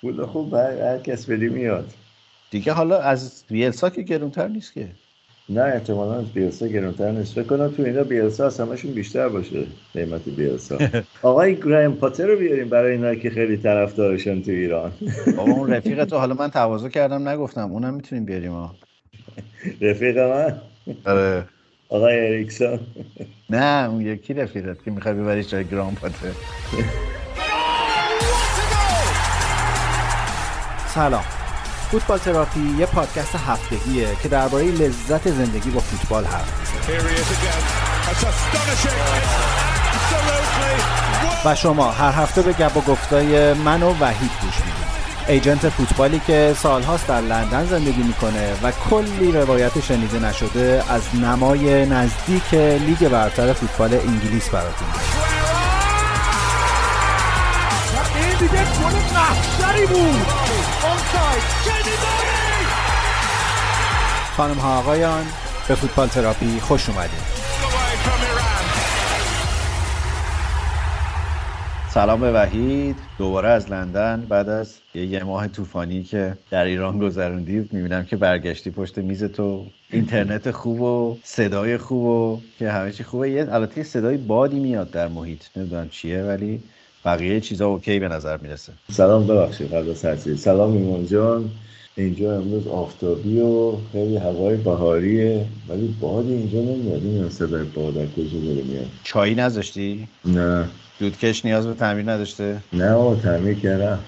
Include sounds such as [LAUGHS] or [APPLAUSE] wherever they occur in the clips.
پول خوب هر کس بدی میاد. دیگه حالا از بیلسا که گرونتر نیست که. نه احتمالا از بیلسا گرونتر نیست. فکر کنم تو اینا بیلسا از همشون بیشتر باشه قیمت بیلسا. [LAUGHS] آقای گرایم پاتر رو بیاریم برای اینا که خیلی طرفدارشن تو ایران. [LAUGHS] بابا اون رفیق تو حالا من تواضع کردم نگفتم. اونم می‌تونیم بیاریم ها. [LAUGHS] رفیق من؟ آره. آقای اریکسون. نه اون یکی رفیقت که می‌خوای ببریش جای گرام پاتر. سلام. فوتبال تراپی یه پادکست هفتگیه که درباره لذت زندگی با فوتبال حرف و شما هر هفته به گپ و گفتای من و وحید گوش می‌دید. ایجنت فوتبالی که سالهاست در لندن زندگی می‌کنه و کلی روایت شنیده نشده از نمای نزدیک لیگ برتر فوتبال انگلیس براتون این دیگه گل بود. خانم ها آقایان به فوتبال تراپی خوش اومدید. سلام به وحید. دوباره از لندن بعد از یه, ماه طوفانی که در ایران گذروندی می‌بینم که برگشتی پشت میز تو. اینترنت خوب و صدای خوب و که همه چی خوبه. البته صدای بادی میاد در محیط. نمی‌دونم چیه ولی بقیه چیزا اوکی به نظر می‌رسه. سلام ببخشید قبل از سلام ایمان جان. اینجا امروز آفتابی و خیلی هوای بهاریه ولی باد اینجا نمیاد. این صدای باد از کجا داره میاد؟ چایی نذاشتی؟ نه. دودکش نیاز به تعمیر نداشته؟ نه او تعمیر کردم.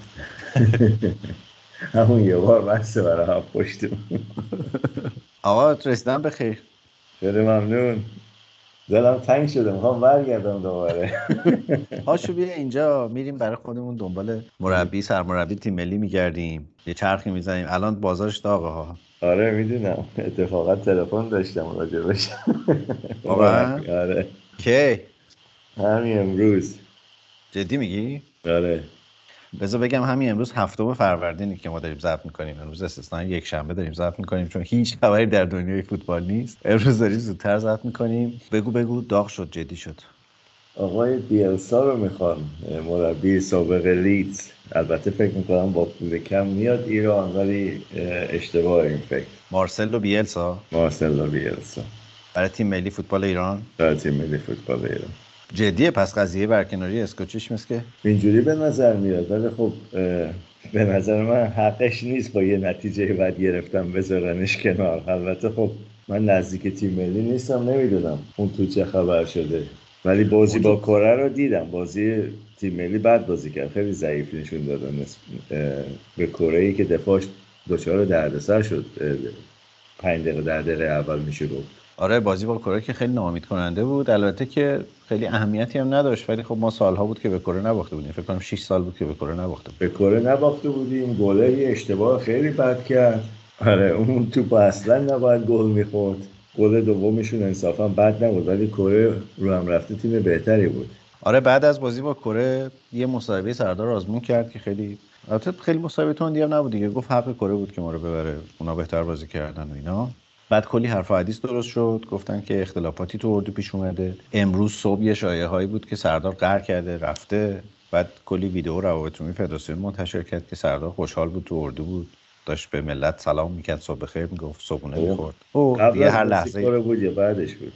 [LAUGHS] همون یه بار بسته برای هم پشتم آقا رسیدم بخیر خیلی ممنون. دلم تنگ شده می‌خوام برگردم دوباره. [LAUGHS] هاشو بیا اینجا میریم برای خودمون دنبال مربی سرمربی تیم ملی میگردیم. یه چرخی می‌زنیم. الان بازارش داغه ها. آره می‌دونم. اتفاقا تلفن داشتم راجبش واقعا [LAUGHS] آره. کی؟ همین امروز. جدی میگی؟ آره. بذار بگم همین امروز هفتم فروردینی که ما داریم ضبط می‌کنیم. امروز استثنا یک شنبه داریم ضبط می‌کنیم چون هیچ خبری در دنیای فوتبال نیست. امروز داریم زودتر ضبط می‌کنیم. بگو بگو. داغ شد جدی شد. آقای بیلسا رو می‌خوام. مربی سابق لیدز. البته فکر می‌کنم با پول کم میاد ایران ولی اشتباه این فکر. مارسلو بیلسا. مارسلو بیلسا. برای تیم ملی فوتبال ایران؟ برای تیم ملی فوتبال ایران. جدیه پس قضیه برکناری اسکوچیش مثل که اینجوری به نظر میاد ولی خب به نظر من حقش نیست با یه نتیجه بعد گرفتم بذارنش کنار. البته خب من نزدیک تیم ملی نیستم نمی‌دونم اون تو چه خبر شده. ولی بازی با کره رو دیدم. بازی تیم ملی بعد بازی کرد. خیلی ضعیف نشون دادن به کره ای که دفاعش دچار دردسر شد. پنج دقیقه در دقیقه اول میشه گفت. آره بازی با کره که خیلی ناامید کننده بود. البته که خیلی اهمیتی هم نداشت ولی خب ما سالها بود که به کره نباخته بودیم. فکر کنم 6 سال بود که به کره نباخته به کره نباخته بودیم. گله یه اشتباه خیلی بد کرد. آره اون تو اصلا نباید گل می‌خورد. گل دومشون انصافا بد نبود ولی کره رو هم رفته تیم بهتری بود. آره بعد از بازی با کره یه مصاحبه سردار آزمون کرد که خیلی البته خیلی مصاحبه تندی هم نبود دیگه. گفت حق کره بود که ما رو ببره اونا بهتر بازی کردن و اینا. بعد کلی حرف و حدیث درست شد. گفتن که اختلافاتی تو اردو پیش اومده. امروز صبح یه شایعه هایی بود که سردار قهر کرده رفته. بعد کلی ویدیو روابط عمومی فدراسیون منتشر کرد که سردار خوشحال بود تو اردو بود. داشت به ملت سلام می‌کرد صبح بخیر می‌گفت صبحونه می‌خورد. او یه هر لحظه. بود بعدش بود؟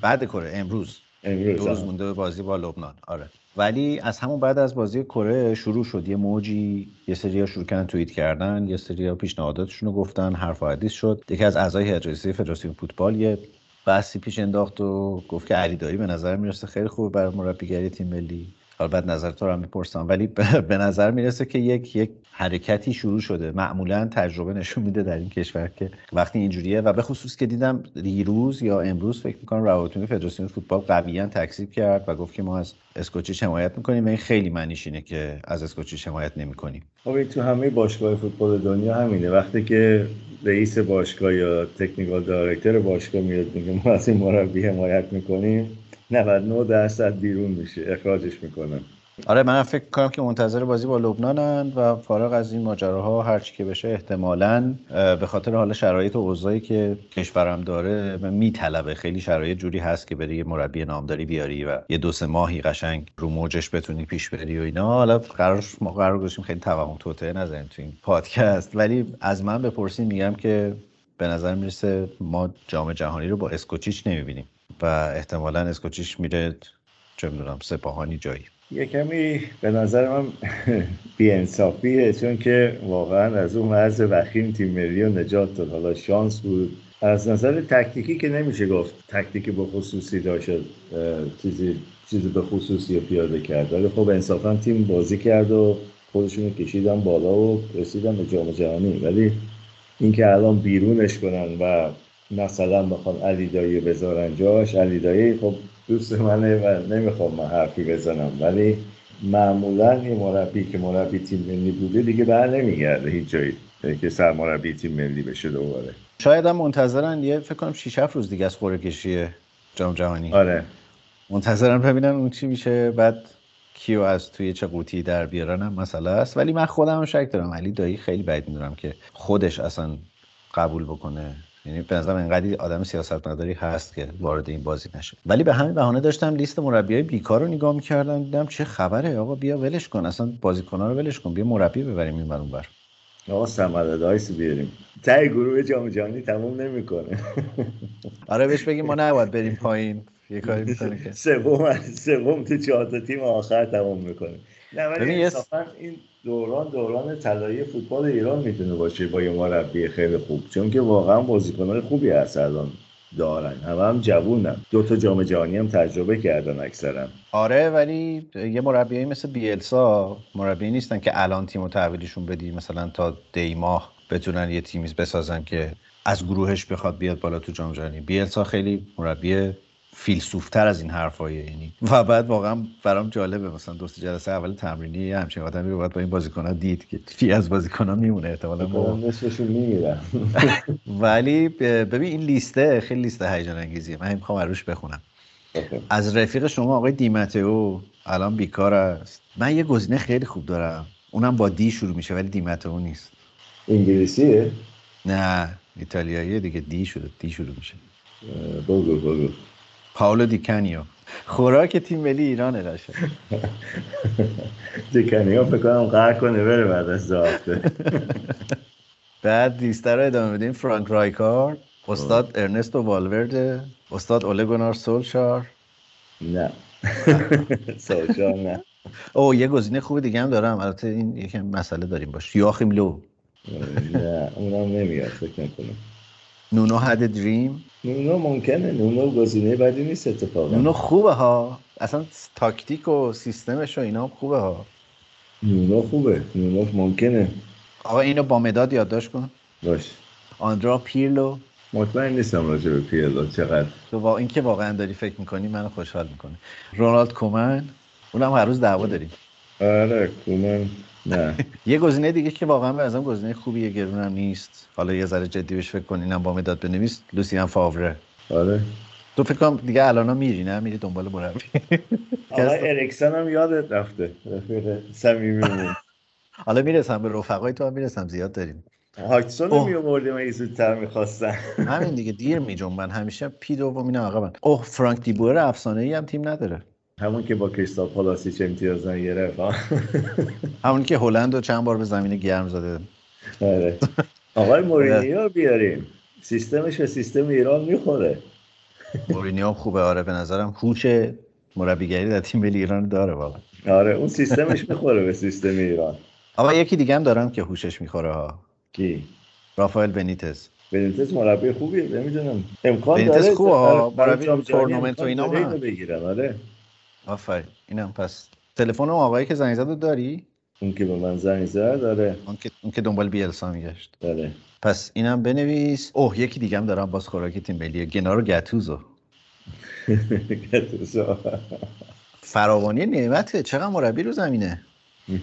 بعد کره امروز. امروز دو روز مونده به بازی با لبنان. آره. ولی از همون بعد از بازی کره شروع شد. یه موجی یه سری ها شروع کردن توییت کردن یه سری ها پیشنهاداتشون رو گفتن حرف و شد. یکی از اعضای رئیسه فدراسیون فوتبال یه بحثی پیش انداخت و گفت که علیداری به نظر می‌رسه خیلی خوبه برای مربیگری تیم ملی. حالا بعد نظر تو رو هم می‌پرسم ولی [LAUGHS] به نظر می‌رسه که یک یک حرکتی شروع شده. معمولا تجربه نشون میده در این کشور که وقتی اینجوریه و به خصوص که دیدم دیروز یا امروز فکر می‌کنم روابط فدراسیون فوتبال قویا تکذیب کرد و گفت که ما از اسکوچیچ حمایت می‌کنیم. و این خیلی معنیش اینه که از اسکوچیچ حمایت نمی‌کنیم. خب تو همه باشگاه فوتبال دنیا همینه. وقتی که رئیس باشگاه یا تکنیکال دایرکتور باشگاه میاد میگه ما از این مربی حمایت می‌کنیم 99 درصد بیرون میشه. اخراجش می‌کنن آره من فکر کنم که منتظر بازی با لبنانن و فارغ از این ماجراها هر چی که بشه احتمالا به خاطر حال شرایط و اوضاعی که کشورم داره میطلبه. خیلی شرایط جوری هست که بری یه مربی نامداری بیاری و یه دو سه ماهی قشنگ رو موجش بتونی پیش بری و اینا. حالا قرار ما قرار گذاشتیم خیلی توهم توته نزنیم تو این پادکست. ولی از من بپرسین میگم که به نظر می‌رسه ما جام جهانی رو با اسکوچیچ نمی‌بینیم و احتمالا اسکوچیچ میره چه می‌دونم سپاهانی جایی. یه کمی به نظر من [LAUGHS] بیانصافیه چون که واقعا از اون مرز وخیم تیم ملی رو نجات داد. حالا شانس بود. از نظر تکتیکی که نمیشه گفت تکتیک به خصوصی داشت چیزی چیزی به خصوصی پیاده کرد. ولی خب انصافا تیم بازی کرد و خودشون کشیدن بالا و رسیدن به جام جهانی. ولی اینکه الان بیرونش کنن و مثلا بخوان علی دایی بذارن جاش علی دایی خب دوست منه و نمی‌خوام من حرفی بزنم ولی معمولا این مربی که مربی تیم ملی بوده دیگه بر نمیگرده هیچ جایی که سرمربی تیم ملی بشه دوباره. شاید هم منتظرن یه فکر کنم 6 7 روز دیگه از خوره کشی جام جهانی. آره. منتظرن ببینن اون چی میشه بعد کیو از توی چه قوطی در بیارن هم مسئله است. ولی من خودم هم شک دارم. علی دایی خیلی بعید می‌دونم که خودش اصلا قبول بکنه. یعنی به نظرم اینقدر آدم سیاست مداری هست که وارد این بازی نشه. ولی به همین بهانه داشتم لیست مربیای بیکار رو نگاه می‌کردم دیدم چه خبره. آقا بیا ولش کن. اصلا بازیکن‌ها رو ولش کن. بیا مربی ببریم این اون بر آقا سمد دایس بیاریم. تای گروه جام جهانی تموم نمی‌کنه. آره بهش بگیم ما نباید بریم پایین. یه کاری می‌کنه که. سوم سوم تو چهار تیم آخر تموم می‌کنه. نه ولی این دوران دوران طلایی فوتبال ایران می‌تونه باشه با یه مربی خیلی خوب. چون که واقعا بازیکنان خوبی هست الان دارن. همه هم جوونن. دو تا جام جهانی هم تجربه کردن اکثرا. آره ولی یه مربیایی مثل بیلسا مربی نیستن که الان تیم تحویلشون بدی. مثلا تا دی ماه بتونن یه تیمیز بسازن که از گروهش بخواد بیاد بالا تو جام جهانی. بیلسا خیلی مربی فیلسوفتر از این حرفایه یعنی و بعد واقعا برام جالبه. مثلا دوست جلسه اول تمرینی همچین آدمی رو باید با این بازیکن دید که فی از بازیکن ها میمونه. احتمالا با نصفشون میمیرن. [LAUGHS] ولی ببین این لیسته خیلی لیسته هیجان انگیزیه. من می‌خوام روش بخونم. از رفیق شما آقای دیمتئو الان بیکار است. من یه گزینه خیلی خوب دارم. اونم با دی شروع میشه ولی دیمتئو نیست. انگلیسیه؟ نه ایتالیاییه دیگه. دی شده دی شروع میشه. بگو بگو. پاولو دیکنیو خوراک تیم ملی ایران راشه [LAUGHS] دیکنیو فکر کنم قهر کنه بره بعد از دو هفته. [LAUGHS] بعد لیسته رو ادامه بدیم. فرانک رایکارد استاد ارنستو والورده استاد اولگونار سولشار. نه. [LAUGHS] سولشار نه. او یه گزینه خوب دیگه هم دارم. البته این یکم مسئله داریم باش. یاخیم لو. نه اونم نمیاد فکر نکنم. نونو هد دریم نونو ممکنه نونو گزینه بدی نیست اتفاقا. نونو خوبه ها. اصلا تاکتیک و سیستمش و اینا خوبه ها. نونو خوبه نونو ممکنه. آقا اینو با مداد یادداشت کن. باش. آندرا پیرلو. مطمئن نیستم راجع به پیرلو چقدر. تو با اینکه واقعا داری فکر می‌کنی منو خوشحال می‌کنه. رونالد کومن. اونم هر روز دعوا داریم. آره کومن. نه. یه گزینه دیگه که واقعا به ازم گزینه خوبیه گرونم نیست. حالا یه ذره جدی بهش فکر کن اینم با مداد بنویس. لوسیان فاوره. آره. تو فکر کنم دیگه الان میری نه؟ میری دنبال مربی. [LAUGHS] آقا اریکسن هم یادت رفته. رفیق صمیمیمون [LAUGHS] حالا می‌رسم به رفقای تو هم می‌رسم زیاد داریم. هاکسون رو میومردیم اگه زودتر می‌خواستن همین دیگه دیر میجنبن. همیشه پی دوم اینا عقبن اوه فرانک دیبور افسانه ای هم تیم نداره. همون که با کریستال پالاسیچ امتیاز نگرفت همون که هلند رو چند بار به زمین گرم زده. آره. آقای مورینیو بیاریم سیستمش به سیستم ایران می‌خوره. مورینیو خوبه آره به نظرم هوش مربیگری در تیم ملی ایران داره واقعا. آره اون سیستمش می‌خوره به سیستم ایران. آقا یکی دیگه هم دارم که هوشش می‌خوره ها. کی؟ رافائل بنیتز. بنیتز مربی خوبیه نمی‌دونم. امکان بنیتز داره خوبه مربی تورنمنت و اینا هم بگیرن آره. آفرین. اینم پس تلفن اون آقایی که زنگ زد داری؟ اون که به من زنگ زد داره اون که اون که دنبال بیلسا میگشت. داره پس اینم بنویس. اوه یکی دیگه هم دارم باز خوراک تیم ملی گنارو گتوزو. [LAUGHS] گتوزو. فراوانی نعمته. چقدر مربی رو زمینه.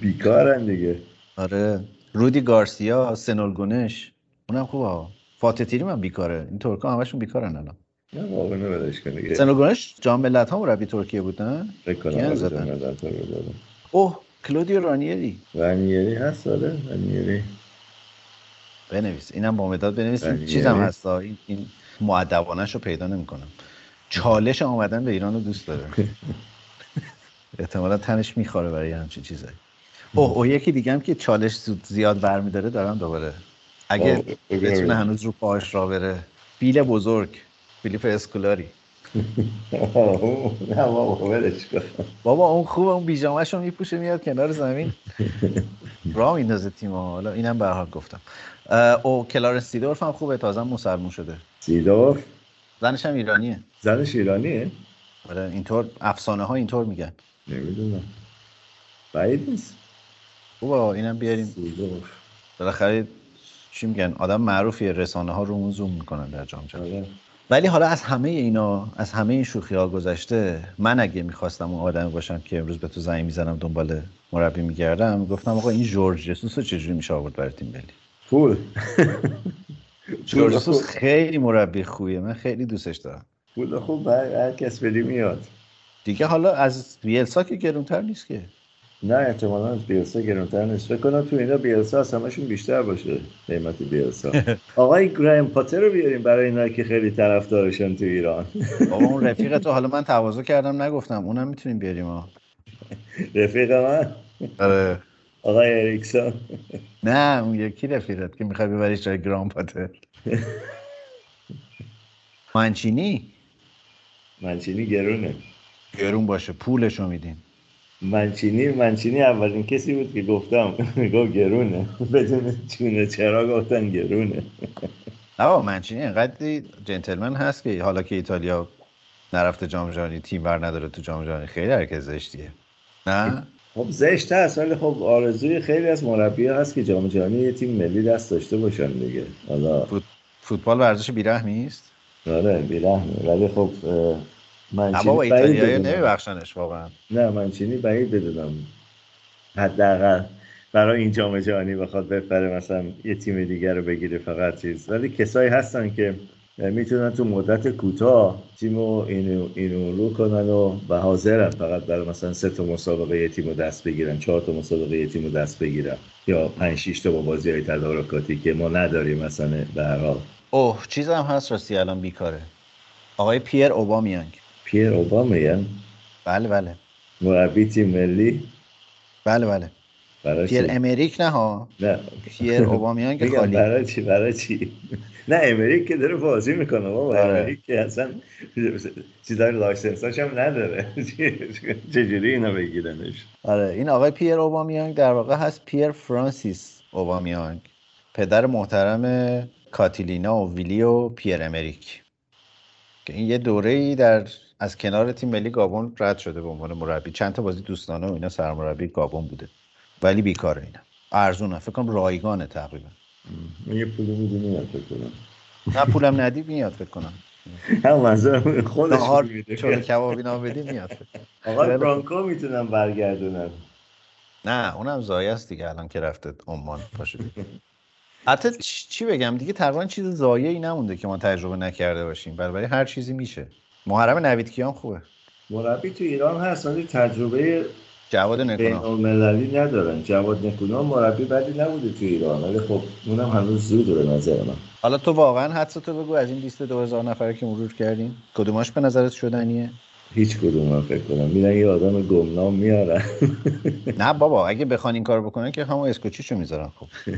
بیکارن دیگه. آره. رودی گارسیا سنول گونش اونم خوبه فاتتیری من بیکاره. این ترکا همشون بیکارن الان. نه واقعا نمیدش کنه سنول گونش جام ملت ها مربی ترکیه بود نه؟ فکر کنم اوه کلودیو رانیری. رانیری هست آره رانیری. بنویس اینم با مداد بنویس. چیزم هست این, این معدبانش رو پیدا نمی‌کنم. چالش آمدن به ایران رو دوست داره. [LAUGHS] احتمالا تنش می‌خوره برای همچین چیزایی. اوه او یکی دیگه هم که چالش زیاد برمیداره دارم دوباره. اگه بتونه هنوز رو پاش را بره. بیل بزرگ. فیلیپ اسکولاری نه بابا بابا اون خوبه اون بیجامش رو میپوشه میاد کنار زمین. [LAUGHS] را میندازه تیم حالا اینم به گفتم. او کلارنس سیدورف هم خوبه تازه مسلمون شده. سیدورف؟ زنش هم ایرانیه. زنش ایرانیه؟ آره اینطور افسانه ها اینطور میگن. نمی‌دونم. بعید نیست. خوبه اینم بیاریم. بالاخره چی میگن؟ آدم معروفیه رسانه ها رو زوم می‌کنن در جام جهانی. ولی حالا از همه اینا از همه این شوخی ها گذشته من اگه می‌خواستم اون آدمی باشم که امروز به تو زنگ می‌زنم دنبال مربی میگردم گفتم آقا این جورج جسوس رو چجوری میشه آورد برای تیم ملی؟ پول جورج جسوس خیلی مربی خوبیه من خیلی دوستش دارم. پول خوب هر کس بدی میاد. دیگه حالا از بیلسا که گرونتر نیست که. نه احتمالا از بیلسا گرونتر نیست. فکر کنم تو اینا بیلسا از همشون بیشتر باشه قیمت بیلسا. [LAUGHS] آقای گرایم پاتر رو بیاریم برای اینا که خیلی طرفدارشن تو ایران. [LAUGHS] بابا اون رفیق تو حالا من تواضع کردم نگفتم. اونم می‌تونیم بیاریم ها. [LAUGHS] رفیق من؟ آره. آقای اریکسون. نه اون یکی رفیقت که می‌خوای ببریش جای گرام پاتر. منچینی؟ منچینی گرونه. گرون باشه پولشو میدین. منچینی منچینی اولین کسی بود که گفتم [LAUGHS] گفت گرونه. بدون چونه چرا گفتن گرونه. نه منچینی اینقدر جنتلمن هست که حالا که ایتالیا نرفته جام جهانی تیم بر نداره تو جام جهانی خیلی حرکت زشتیه نه؟ خب زشت هست ولی خب آرزوی خیلی از مربی هست که جام جهانی یه تیم ملی دست داشته باشن دیگه. حالا فوتبال ورزش بیرحمی است؟ آره بیرحمی. ولی خب منچینی بابا ایتالیایی نمیبخشنش واقعا. نه منچینی بعید بدونم. حداقل برای این جام جهانی بخواد بپره مثلا یه تیم دیگر رو بگیره فقط چیز. ولی کسایی هستن که می‌تونن تو مدت کوتاه تیم رو اینو, اینو رو کنن و به حاضرن فقط برای مثلا سه تا مسابقه یه تیم رو دست بگیرن چهار تا مسابقه یه تیم رو دست بگیرن یا پنج شیش تا با بازی های تدارکاتی که ما نداریم مثلا به هر حال. اوه چیز هم هست راستی الان بیکاره. آقای پیر اوبامیانگ. پیر اوبامیانگ بله بله. مربی تیم ملی. بله بله. پیر امریک نه ها. نه. پیر اوبامیانگ [LAUGHS] خالی. برای چی؟ برای چی؟ نه امریک که داره بازی می‌کنه بابا. آره. امریک که اصلا چیزای license اش هم نداره. [LAUGHS] چجوری اینو بگیرنش؟ آره این آقای پیر اوبامیانگ در واقع هست پیر فرانسیس اوبامیانگ. پدر محترم کاتیلینا و ویلی و پیر امریک. که این یه دوره ای در از کنار تیم ملی گابون رد شده به عنوان مربی. چند تا بازی دوستانه و اینا سرمربی گابون بوده. ولی بیکاره اینا. ارزونه فکر کنم رایگانه تقریبا. یه پولی میدی میاد فکر کنم. نه پولم ندی میاد فکر کنم. هم منظور خودش میده. چون کبابی نام بدی میاد. آقا برانکو می‌تونم برگردونم نه اونم زایه است دیگه الان که رفته عمان باشه حتی چی بگم دیگه تقریبا چیز زایه نمونده که ما تجربه نکرده باشیم. برای هر چیزی میشه. محرم نوید کیان خوبه. مربی تو ایران هست ولی تجربه جواد نکونا مللی ندارن. جواد نکونا مربی بدی نبوده تو ایران ولی خب اونم هنوز زود به نظر من. حالا تو واقعا حدس تو بگو از این لیست 2000 نفره که مرور کردیم کدوماش به نظرت شدنیه؟ هیچ کدوم من فکر کنم. میرن یه آدم گمنام میارن. نه بابا اگه بخوان این کار بکنن که همون اسکوچیشو می‌ذارن خب. [LAUGHS]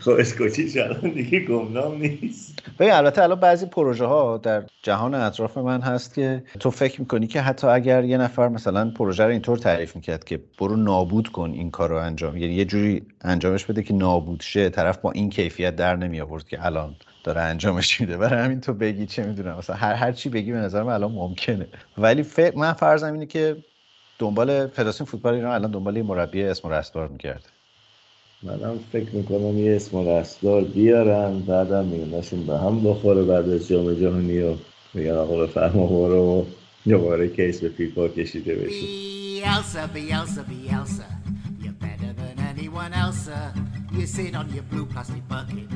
خب اسکوچیش الان دیگه گمنام نیست. ببین البته الان بعضی پروژه ها در جهان اطراف من هست که تو فکر می‌کنی که حتی اگر یه نفر مثلا پروژه رو اینطور تعریف می‌کرد که برو نابود کن این کار رو انجام یعنی یه جوری انجامش بده که نابود شه طرف با این کیفیت در نمی آورد که الان داره انجامش میده. برای همین تو بگی چه می‌دونم مثلا هر هر چی بگی به نظر من الان ممکنه. ولی ف... من فرضم اینه که دنبال فدراسیون فوتبال ایران الان دنبال یه مربی اسم رستگار می‌کرد منم فکر می‌کنم یه اسم رستگار بیارن بعدم میگنشون به هم بخوره بعد از جام جهانی و میگن آقا بفرما برو و دوباره کیس به فیفا کشیده بشه Bielsa, Bielsa, Bielsa You're better than anyone else You sit on your blue plastic bucket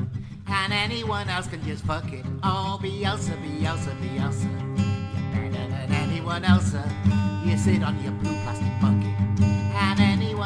And anyone else can just fuck it Oh, Bielsa, Bielsa, Bielsa You're better than anyone else You sit on your blue plastic bucket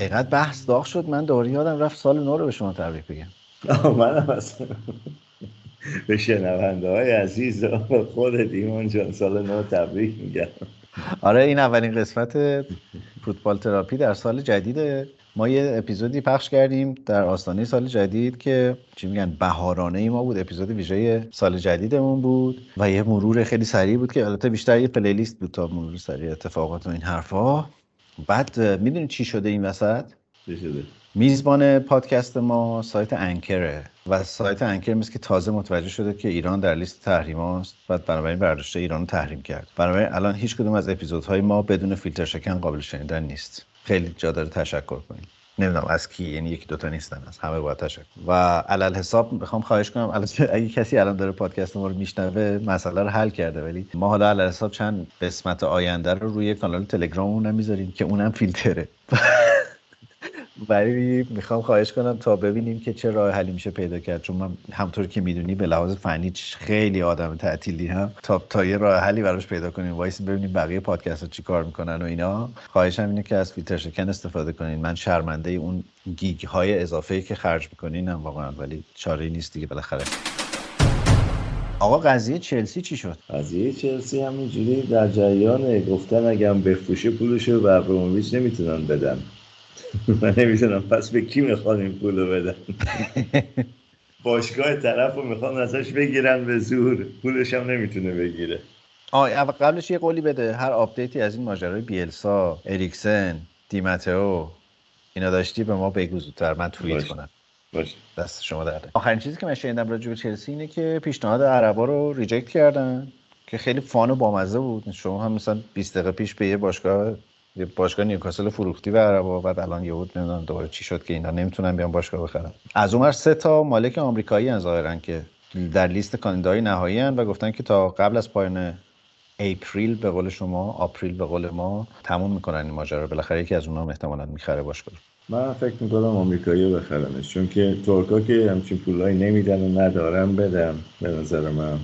اینقدر بحث داغ شد من دوری یادم رفت سال نو رو به شما تبریک بگم. منم اصلا به شنونده های عزیز خود دیمان جان سال نو تبریک میگم. آره این اولین قسمت فوتبال تراپی در سال جدیده. ما یه اپیزودی پخش کردیم در آستانه سال جدید که چی میگن بهارانه ای ما بود. اپیزود ویژه سال جدیدمون بود و یه مرور خیلی سریع بود که البته بیشتر یه پلیلیست بود تا مرور سریع اتفاقات و این حرفا. بعد می‌دونید چی شده این وسط؟ چی شده؟ میزبان پادکست ما سایت انکره و سایت انکر مثل که تازه متوجه شده که ایران در لیست تحریم هاست و بنابراین برداشته ایران رو تحریم کرد. بنابراین الان هیچ کدوم از اپیزودهای ما بدون فیلتر شکن قابل شنیدن نیست. خیلی جا داره تشکر کنیم. نمی‌دونم از کی؟ یعنی یکی دوتا نیستن از همه باید تشکر. و علل حساب می‌خوام خواهش کنم اگه کسی الان داره پادکست ما رو میشنوه مسئله رو حل کرده ولی ما حالا علل حساب چند قسمت آینده رو روی کانال تلگراممون نمی‌ذاریم که اونم فیلتره. ولی می‌خوام خواهش کنم تا ببینیم که چه راه حلی میشه پیدا کرد. چون من همونطور که می‌دونی به لحاظ فنی خیلی آدم تعطیلی هم. تا تا یه راه حلی براش پیدا کنیم. وایسا ببینیم بقیه پادکست ها چی کار می‌کنن و اینا. خواهشم اینه که از فیلتر شکن استفاده کنین. من شرمنده اون گیگ های اضافه که خرج می‌کنین هم واقعا ولی چاره نیست دیگه بالاخره. آقا قضیه چلسی چی شد؟ قضیه چلسی همینجوری در جریان گفتن اگه بفروشه پولشو به ابراموویچ نمی‌تونن بدن. [LAUGHS] من نمی‌تونم پس به کی می‌خوان این پولو بدن [LAUGHS] باشگاه طرف رو می‌خوان ازش بگیرن به زور. پولش هم نمی‌تونه بگیره. آه قبلش یه قولی بده. هر آپدیتی از این ماجرای بیلسا اریکسن دیماتئو اینا داشتی به ما بگو زودتر. من توییت کنم. باش. دست شما درده آخرین چیزی که من شنیدم راجع به چلسی اینه که پیشنهاد عربا رو reject کردن که خیلی fun و بامزه بود. شما هم مثلا 20 دقیقه پیش به یه باشگاه باشگاه نیوکاسل فروختی و عربا بعد الان یهو نمی‌دونم دوباره چی شد که اینا نمی‌تونن بیان باشگاه بخرن از اونور سه تا مالک آمریکایی ان ظاهرا که در لیست کاندیدای نهایی و گفتن که تا قبل از پایان April به قول شما آوریل به قول ما تموم می‌کنن این ماجرا بالاخره یکی از اونها احتمالاً می‌خره باشگاه. من فکر می‌کنم آمریکایی رو بخرنش چون که ترکا که همچین پولایی نمیدن و ندارن بدم به نظر من.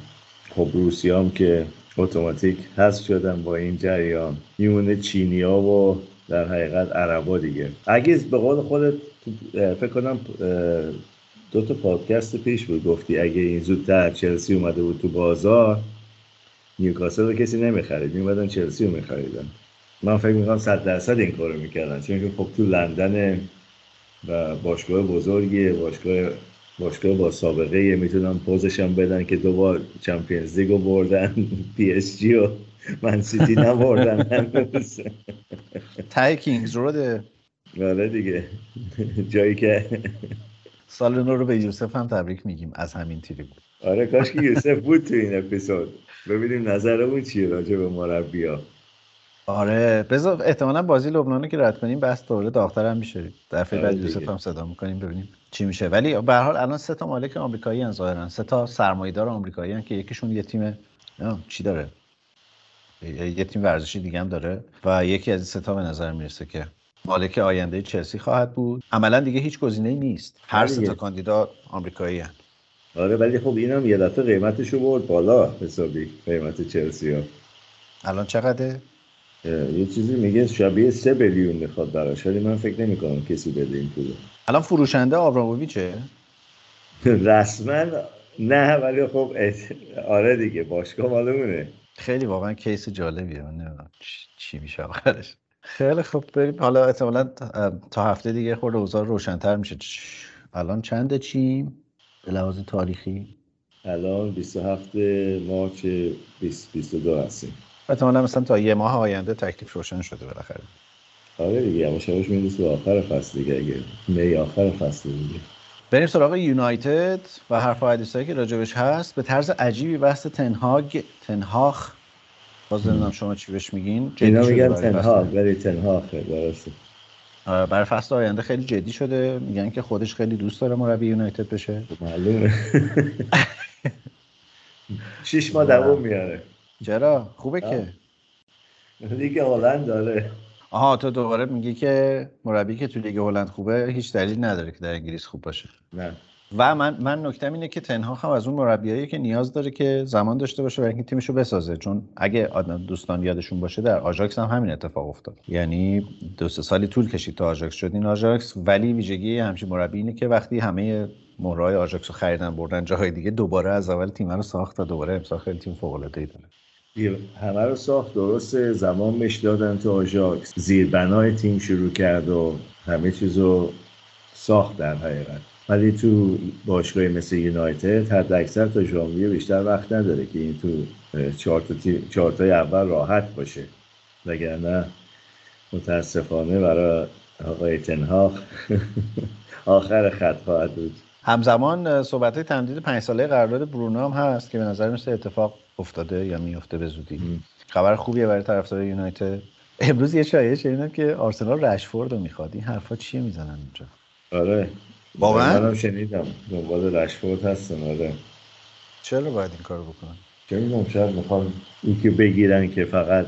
خب روسیام که اتوماتیک هست شدن با این جریان. میمونه چینیا و در حقیقت عربا دیگه. اگه به قول خودت فکر کنم دو تا پادکست پیش بود. گفتی اگه این زودتر چلسی اومده بود تو بازار نیوکاسل رو کسی نمی‌خرید. میومدن چلسی رو میخریدن. من فکر می‌کنم صد درصد این کارو می‌کردن. چون که خب تو لندن و باشگاه بزرگیه باشگاه باشگاه با سابقه یه می‌تونن پزش هم بدن که دوبار Champions League و بردن. [LAUGHS] پی اس جی و من سیتی نبردن. تای کینگز روده آره دیگه. جایی که سال نو رو به یوسف هم تبریک میگیم از همین تیری بود آره کاش که یوسف بود تو این اپیزود. ببینیم نظرمون چیه راجع به مربیا آره بذار احتمالا بازی لبنانو که رد کنیم بس دوره داغتر هم میشه. دفعه بعد یوسف هم صدا می‌کنیم ببینیم. چی میشه. ولی به هر حال الان سه تا مالک آمریکایی ان ظاهرا. سه تا سرمایه‌دار آمریکایی هن که یکیشون یه تیم چی داره. یه تیم ورزشی دیگه هم داره و یکی از این سه تا به نظر می‌رسه که مالک آینده چلسی خواهد بود. عملا دیگه هیچ گزینه‌ای نیست. هر سه تا کاندیدا آمریکایی هن. آره ولی خب اینم یه دفعه قیمتش رو برد بالا حسابی قیمت چلسی ها. الان چقدره؟ یه چیزی میگه شبیه سه بیلیون می‌خواد براش ولی من فکر نمی کنم کسی بده این پولو الان فروشنده آبراموویچه رسما نه ولی خب آره دیگه باشگاه مالمونه. خیلی واقعا کیس جالبیه من نمی‌دونم چی میشه آخرش. خیلی خوب بریم. حالا احتمالا تا هفته دیگه خورده اوضاع روشنتر میشه. الان چنده چیم؟ به لحاظ تاریخی؟ الان 27 مارچ 2022 هستیم. احتمالا مثلا تا یه ماه آینده تکلیف روشن شده بالاخره. آره دیگه یواش یواش می‌رسه آخر فصل دیگه اگه می آخر فصل دیگه بریم سراغ یونایتد و حرف حدیثایی که راجبش هست. به طرز عجیبی بحث تنهاگ تنهاخ باز نمی‌دونم شما چی بهش میگین. اینا میگن تنهاگ ولی تنهاخه درسته. آره، برای فصل آینده خیلی جدی شده. میگن که خودش خیلی دوست داره مربی یونایتد بشه. معلومه. [LAUGHS] شیش ماه دوام میاره. چرا؟ خوبه که. لیگ هلند داره آها تو دوباره میگی که مربی که تو لیگ هلند خوبه هیچ دلیل نداره که در انگلیس خوب باشه. نه. و من من نکتم اینه که تن هاخ هم از اون مربیایی که نیاز داره که زمان داشته باشه برای اینکه تیمشو بسازه. چون اگه آدم دوستان یادشون باشه در آژاکس هم همین اتفاق افتاد. یعنی دو سه سالی طول کشید تا آژاکس شد. این آژاکس ولی ویژگی همچین مربی اینه که وقتی همه مهره‌های آژاکس رو خریدن بردن جاهای دیگه دوباره از اول تیم رو ساخت تا دوباره امسال خیلی تیم فوق العاده ای داره. همه رو ساخت. درسته زمان بهش دادن تو آژاکس. زیربنای تیم شروع کرد و همه چیز رو ساخت در حقیقت ولی تو باشگاهی مثل یونایتد حد اکثر تا ژانویه بیشتر وقت نداره که این تو چهار تای اول راحت باشه. وگرنه متاسفانه برای آقای تنهاق [LAUGHS] آخر خط خواهد بود. همزمان صحبت های تمدید پنج ساله قرارداد برونو هم هست که به نظر مثل اتفاق افتاده یا میفته به زودی. خبر خوبیه برای طرفدار یونایتد. امروز یه شایعه شنیدم که آرسنال رشفورد رو می‌خواد. این حرفا چیه می‌زنن اونجا آره. واقعاً؟ منم شنیدم. دنبال رشفورد هستن آره. چرا باید این کارو بکنن؟ چه می‌دونم شاید می‌خوان یکی بگیرن که فقط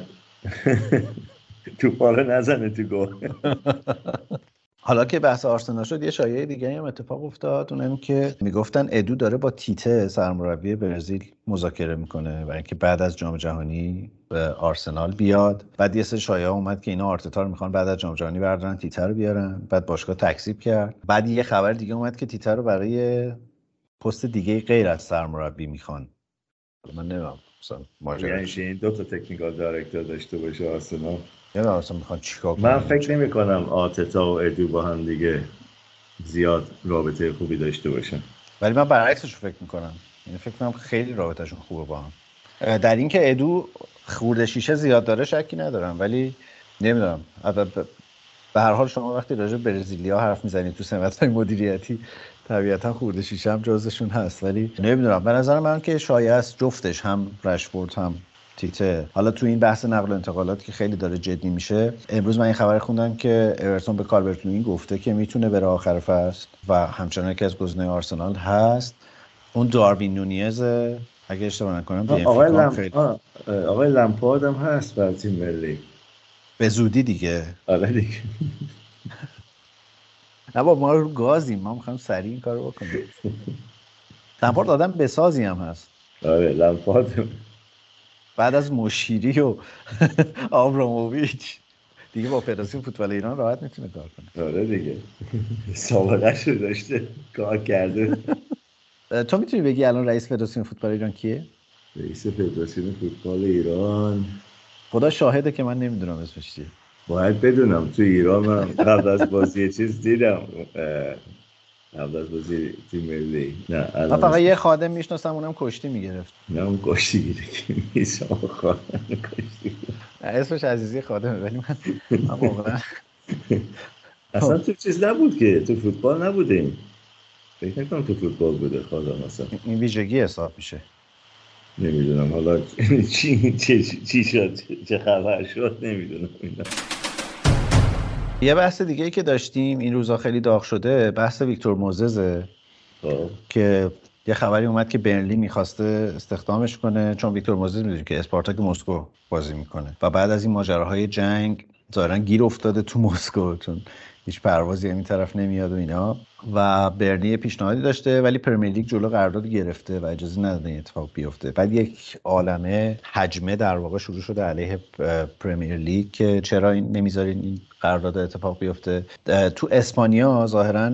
[LAUGHS] توپا رو نزنه تو گل. [LAUGHS] حالا که بحث آرسنال شد یه شایعه دیگه هم اتفاق افتاد. اونم که می‌گفتن ادو داره با تیته سرمربی برزیل مذاکره می‌کنه برای اینکه بعد از جام جهانی به آرسنال بیاد. بعد یه سری شایعه اومد که اینا آرتتا رو می‌خوان بعد از جام جهانی بردارن تیته رو بیارن. بعد باشگاه تکذیب کرد. بعد یه خبر دیگه اومد که تیته رو برای پست دیگه غیر از سرمربی می‌خوان. من نمی‌دونم مثلا ماجرا. یعنی دو تا تکنیکال دایرکتور داشته باشه آرسنال؟ نمی‌دونم اصلا می‌خوان چیکار من. فکر نمی کنم آتتا و ادو با هم دیگه زیاد رابطه خوبی داشته باشن. ولی من برعکسش رو فکر می‌کنم. یعنی فکر کنم خیلی رابطهشون خوبه با هم. در اینکه ادو خورده شیشه زیاد داره شکی ندارم. ولی نمی‌دونم. به هر حال شما وقتی راجع به برزیلیا حرف می‌زنید تو سمت های مدیریتی طبیعتا خورده شیشه هم جزشون هست. ولی نمی‌دونم. به نظر من که شایع است جفتش هم رشفورد هم تیته حالا تو این بحث نقل و انتقالات که خیلی داره جدی میشه امروز من این خبر خوندم که اورتون به کالبرت لوین گفته که می‌تونه بره آخر فصل و همچنان یکی از گزینه‌های آرسنال هست. اون داروین نونیز اگه اشتباه نکنم آقای, لم... آقای لمپارد هم هست برای تیم ملی. به زودی دیگه. آره دیگه. نه با ما رو گازیم. ما می‌خوایم سریع این کارو بکنیم. [LAUGHS] لمپارد آدم بسازی هم هست. آره لمپارد بعد از مشیری و [LAUGHS] آبراموویچ. دیگه با فدراسیون فوتبال ایران راحت می‌تونه کار کنه. آره دیگه. سابقه شو داشته کار کرده. [LAUGHS] تو می‌تونی بگی الان رئیس فدراسیون فوتبال ایران کیه؟ رئیس فدراسیون فوتبال ایران. خدا شاهده که من نمی‌دونم اسمش چیه. باید بدونم تو ایران من قبل از بازی چیز دیدم. قبل از بازی تیم ملی. نه من فقط یه خادم می‌شناسم اونم کشتی می‌گرفت. نه اون کشتی گیره که خواهد کشتی. اسمش عزیزی خادمه ولی من واقعا اصلا تو چیز نبود که تو فوتبال نبودیم فکر نکنم تو فوتبال بوده خدا مثلا این ویژگی حساب میشه. نمی‌دونم حالا [LAUGHS] چی چی چی شد؟ چه خبر شد؟ نمی‌دونم. اینا یه بحث دیگه ای که داشتیم این روزا خیلی داغ شده بحث ویکتور موززه. خب. که یه خبری اومد که برنلی می‌خواسته استخدامش کنه چون ویکتور موزز می‌دونی که اسپارتاک مسکو بازی می‌کنه. و بعد از این ماجراهای جنگ ظاهرا گیر افتاده تو مسکو چون هیچ پروازی این طرف نمیاد و اینا. و برنلی پیشنهادی داشته ولی Premier League جلو قرارداد گرفته و اجازه نداده این اتفاق بیفته. بعد یک عالمه هجمه در واقع شروع شده علیه Premier League که چرا این نمی‌ذارین؟ این قرارداد اتفاق بیفته. تو اسپانیا ظاهرا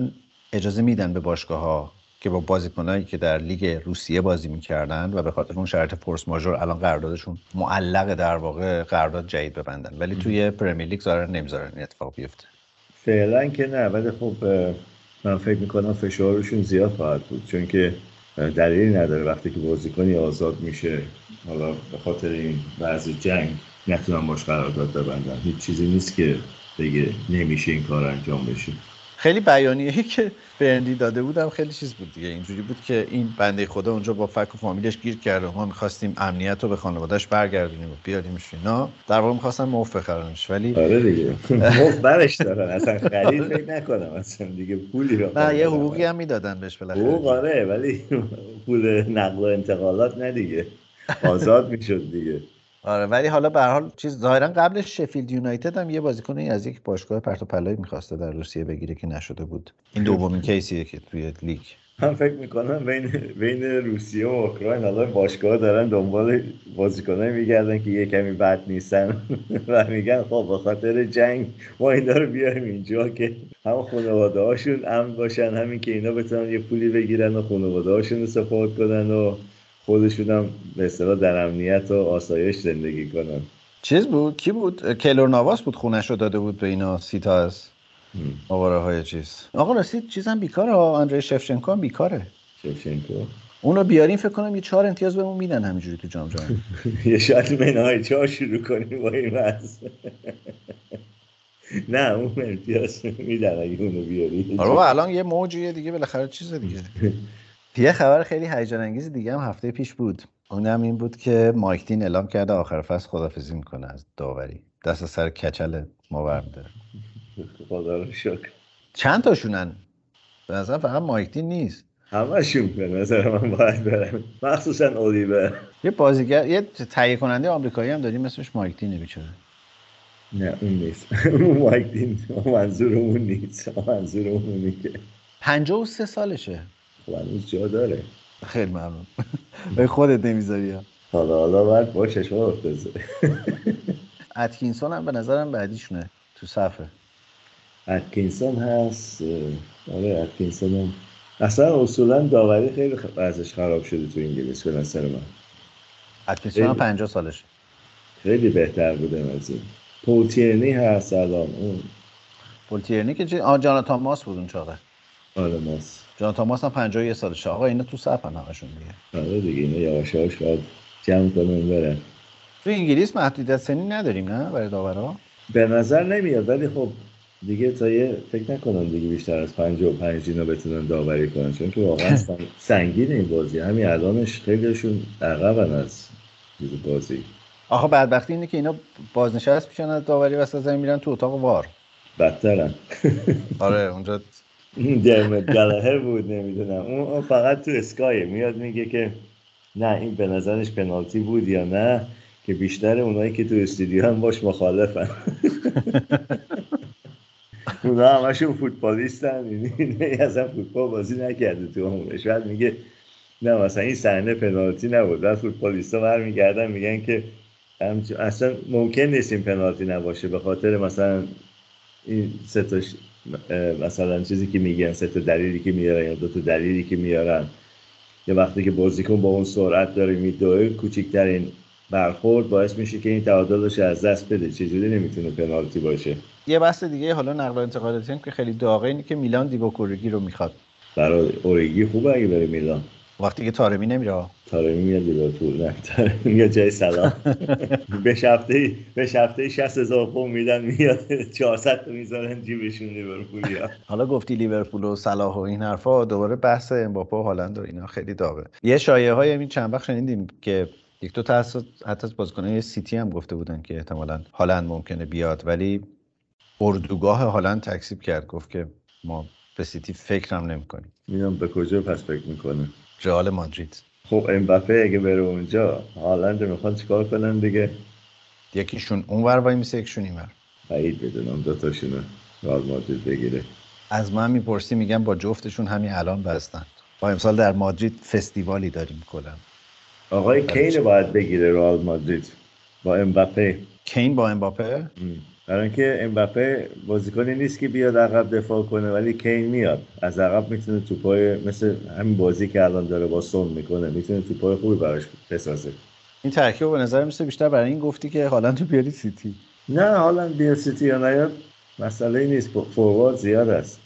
اجازه میدن به باشگاه ها که با بازیکنایی که در لیگ روسیه بازی می‌کردن و به خاطر اون شرط فورس ماژور الان قراردادشون معلق در واقع قرارداد جدید ببندن. ولی توی Premier League ظاهرا نمی‌ذارن این اتفاق بیفته. فعلا که نه ولی خب من فکر می‌کنم فشارشون زیاد خواهد بود چون که دلیلی نداره وقتی که بازیکنی آزاد میشه حالا به خاطر این بعضی جنگ نتونن باش قرارداد ببندن. هیچ چیزی نیست که بگه نمیشه این کار انجام بشه. خیلی بیانیه‌ای که برندی داده بودم خیلی چیز بود دیگه. اینجوری بود که این بنده خدا اونجا با فک و فامیلش گیر کرده ما می‌خواستیم امنیت رو به خانوادهش برگردونیم و بیاریمش اینا در واقع می‌خواستن موف بخرنش ولی آره دیگه. [LAUGHS] مفت برش دارن. اصلا خرید فکر نکنم. اصلا دیگه پولی رو نه یه حقوقی هم می‌دادن بهش بالاخره. حقوق آره ولی [LAUGHS] پول نقل و انتقالات نه دیگه. آزاد می‌شد دیگه. آره ولی حالا به هر حال چیز ظاهرا قبلش شفیلد یونایتد هم یه بازیکنی از یک باشگاه پرت و پلایی می‌خواسته در روسیه بگیره که نشده بود. این دومین [LAUGHS] کیسیه که توی لیگ. من فکر می‌کنم بین بین روسیه و اوکراین حالا باشگاه دارن دنبال بازیکنایی میگردن که یه کمی بد نیستن. [LAUGHS] و میگن خب به خاطر جنگ ما اینا رو بیاریم اینجا که هم خانواده هاشون امن باشن همین که اینا بتونن یه پولی بگیرن و خانواده هاشون رو سپورت کنن و خودشون هم به اصطلاح در امنیت و آسایش زندگی کنن. چیز بود؟ کی بود؟ کلور نواس بود خونش رو داده بود به اینا سیتا از آواره های چیز. آقا رسید چیزم بیکاره ها. شفچنکو هم بیکاره. شفچنکو اون رو بیاریم فکر کنم یه چهار امتیاز بهمون میدن همینجوری تو جام جهانی. [LAUGHS] یه شاید منهای چهار شروع کنیم با این [LAUGHS] نه اون امتیاز میدن اگه اونو بیاری. آره الان یه موجیه دیگه بالاخره چیز دیگه. [LAUGHS] یه خبر خیلی هیجان انگیز دیگه هم هفته پیش بود. اونم این بود که مایک دین اعلام کرده آخر فصل خدافزی می‌کنه از داوری. دست سر کچل ما برمیداره. خدا رو شکر. چند تاشونن؟ به نظر فقط مایک دین نیست. همشون به نظر من باید برن. مخصوصا اولیور یه بازیگر یه تهیه کننده آمریکایی هم داریم اسمش مایک دینه بیچاره. نه اون نیست. اون مایک دین منظور اون نیست. منظور اونی که. 53 سالشه. خب هنوز جا داره. خیلی ممنون. به خودت نمی‌ذاری حالا حالا باید با چشما اتکینسون هم به نظرم بعدیشونه تو صفه اتکینسون هست آره اتکینسون هم. اصلا اصولا داوری خیلی ازش خراب شده تو انگلیس به نظر من. اتکینسون هم 50 سالشه. خیلی بهتر بوده از این. پوتیرنی هست الان اون. پوتیرنی که آ جانا تاماس بود اون چاقه. آره ماس جان تاماس هم 51 سالشه آقا اینا تو صفن همشون دیگه. آره دیگه اینا یواش یواش باید جمع کنن برن. تو انگلیس محدودیت سنی نداریم نه؟ برای داورا؟ به نظر نمیاد ولی خب دیگه تا یه فکر نکنم دیگه بیشتر از 55 اینا بتونن داوری کنن چون که واقعا [LAUGHS] سنگین این بازی. همین الانش خیلیشون عقبن از بازی. آخه بدبختی اینه که اینا بازنشست میشن از داوری وسط زمین میرن تو اتاق وار. بدترن. آره [LAUGHS] اونجا درمت گلاهر بود نمی‌دونم. اون فقط تو اسکای میاد میگه که نه این به نظرش پنالتی بود یا نه که بیشتر اونایی که تو استودیو هم باش مخالفن. [LAUGHS] اونا همشون فوتبالیستن این اصلا فوتبال بازی نکرده تو عمرش بعد میگه نه مثلا این صحنه پنالتی نبود. بعد فوتبالیستا برمیگردن میگن که اصلا ممکن نیست این پنالتی نباشه به خاطر مثلا این سه مثلا چیزی که میگن سه تا دلیلی که میارن یا دو تا دلیلی که میارن. یا وقتی که بازیکن با اون سرعت داره میدوه کوچکترین برخورد باعث میشه که این تعادلش از دست بده. چجوری نمی‌تونه پنالتی باشه؟ یه بحث دیگه حالا نقل و انتقالاتی هم که خیلی داغه اینه که میلان دیوکورگی رو می‌خواد. برای اورگی خوبه اگه بره میلان. وقتی که تارمی نمیره تارمی میاد لیورپول نه تارمی میاد جای سلام. به هفته به هفته 60 هزار پوند میدن میاد 400 تا می‌ذارن جیبشون لیورپولیا حالا گفتی لیورپول و صلاح و این حرفا دوباره بحث امباپه و هالند و اینا خیلی داغه. یه شایعه های این چند وقت شنیدیم که یک دو تا حتی از بازیکنان سیتی هم گفته بودن که احتمالاً هالند ممکنه بیاد ولی اردوگاه هالند تکسیب کرد گفت که ما به سیتی فکرم نمی‌کنیم. می‌دونم به کجا پس فکر می‌کنه. رئال مادرید. خب امباپه اگه بره اونجا هالند می‌خوان چیکار کنن دیگه؟ یکیشون اونور وای میسه یکیشون اینور بعید بدونم دو تاشونو رئال مادرید بگیره. از من می‌پرسی میگم با جفتشون همین الان بستن. با امسال در مادرید فستیوالی داریم کلا. آقای کین باید بگیره رئال مادرید. با امباپه کین با امباپه برای اینکه امباپه بازیکنی نیست که بیاد عقب دفاع کنه ولی کین میاد. از عقب می‌تونه توپای مثل همین بازی که الان داره با سون می‌کنه می‌تونه توپای خوبی براش بسازه. این ترکیب به نظر میسه بیشتر برای این گفتی که حالا تو بیاری سیتی. نه حالا بیاد سیتی یا نیاد مسئله نیست. فوروارد زیاد است.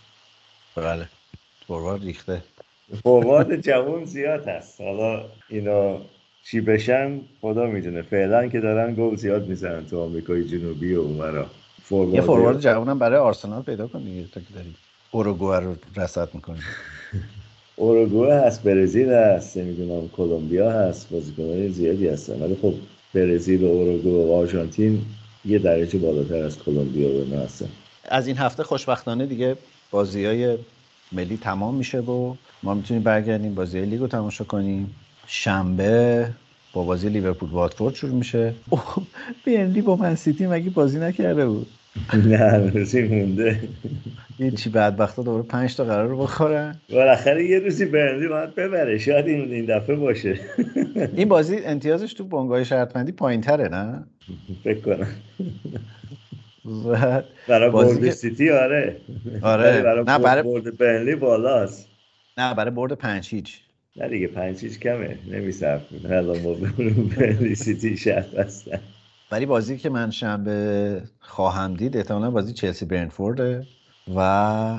بله. فوروارد ریخته. فوروارد جوان زیاد هست حالا اینا چی بشن خدا می‌دونه. فعلا که دارن گل زیاد می‌زنن تو آمریکای جنوبی و اونورا. یه فوروارد جوانم برای آرسنال پیدا کن دیگه تا که داری اوروگوئه رو رصد می‌کنه [LAUGHS] اوروگوئه هست برزیل هست. نمی‌دونم کلمبیا هست. بازیکنهای زیادی هستن. ولی خب برزیل و اوروگوئه و آرژانتین یه درجه بالاتر از کلمبیا و هستن. از این هفته خوشبختانه دیگه بازی های ملی تمام میشه و ما می‌تونیم برگردیم بازی های لیگ رو تماشا کنیم. شنبه با بازی لیورپول واتفورد شروع میشه. بینلی با من سیتی مگه بازی نکرده بود؟ نه هنوزی مونده. یه چی بدبختا دوباره پنج تا قرار رو بخورن؟ بالاخره یه روزی برنلی باید ببره. شاید این این دفعه باشه. این بازی امتیازش تو بنگاه شرطمندی پایین تره نه؟ فکر کنم. برای برد که- سیتی آره. آره. نه، برای- برد برنلی بالاست. نه برای برد پنج هیچ. نه دیگه پنج چیز کمه. نمیصرف ما ببینیم برنلی سیتی شرط هستن. ولی بازی که من شنبه خواهم دید احتمالا بازی چلسی برنفورده و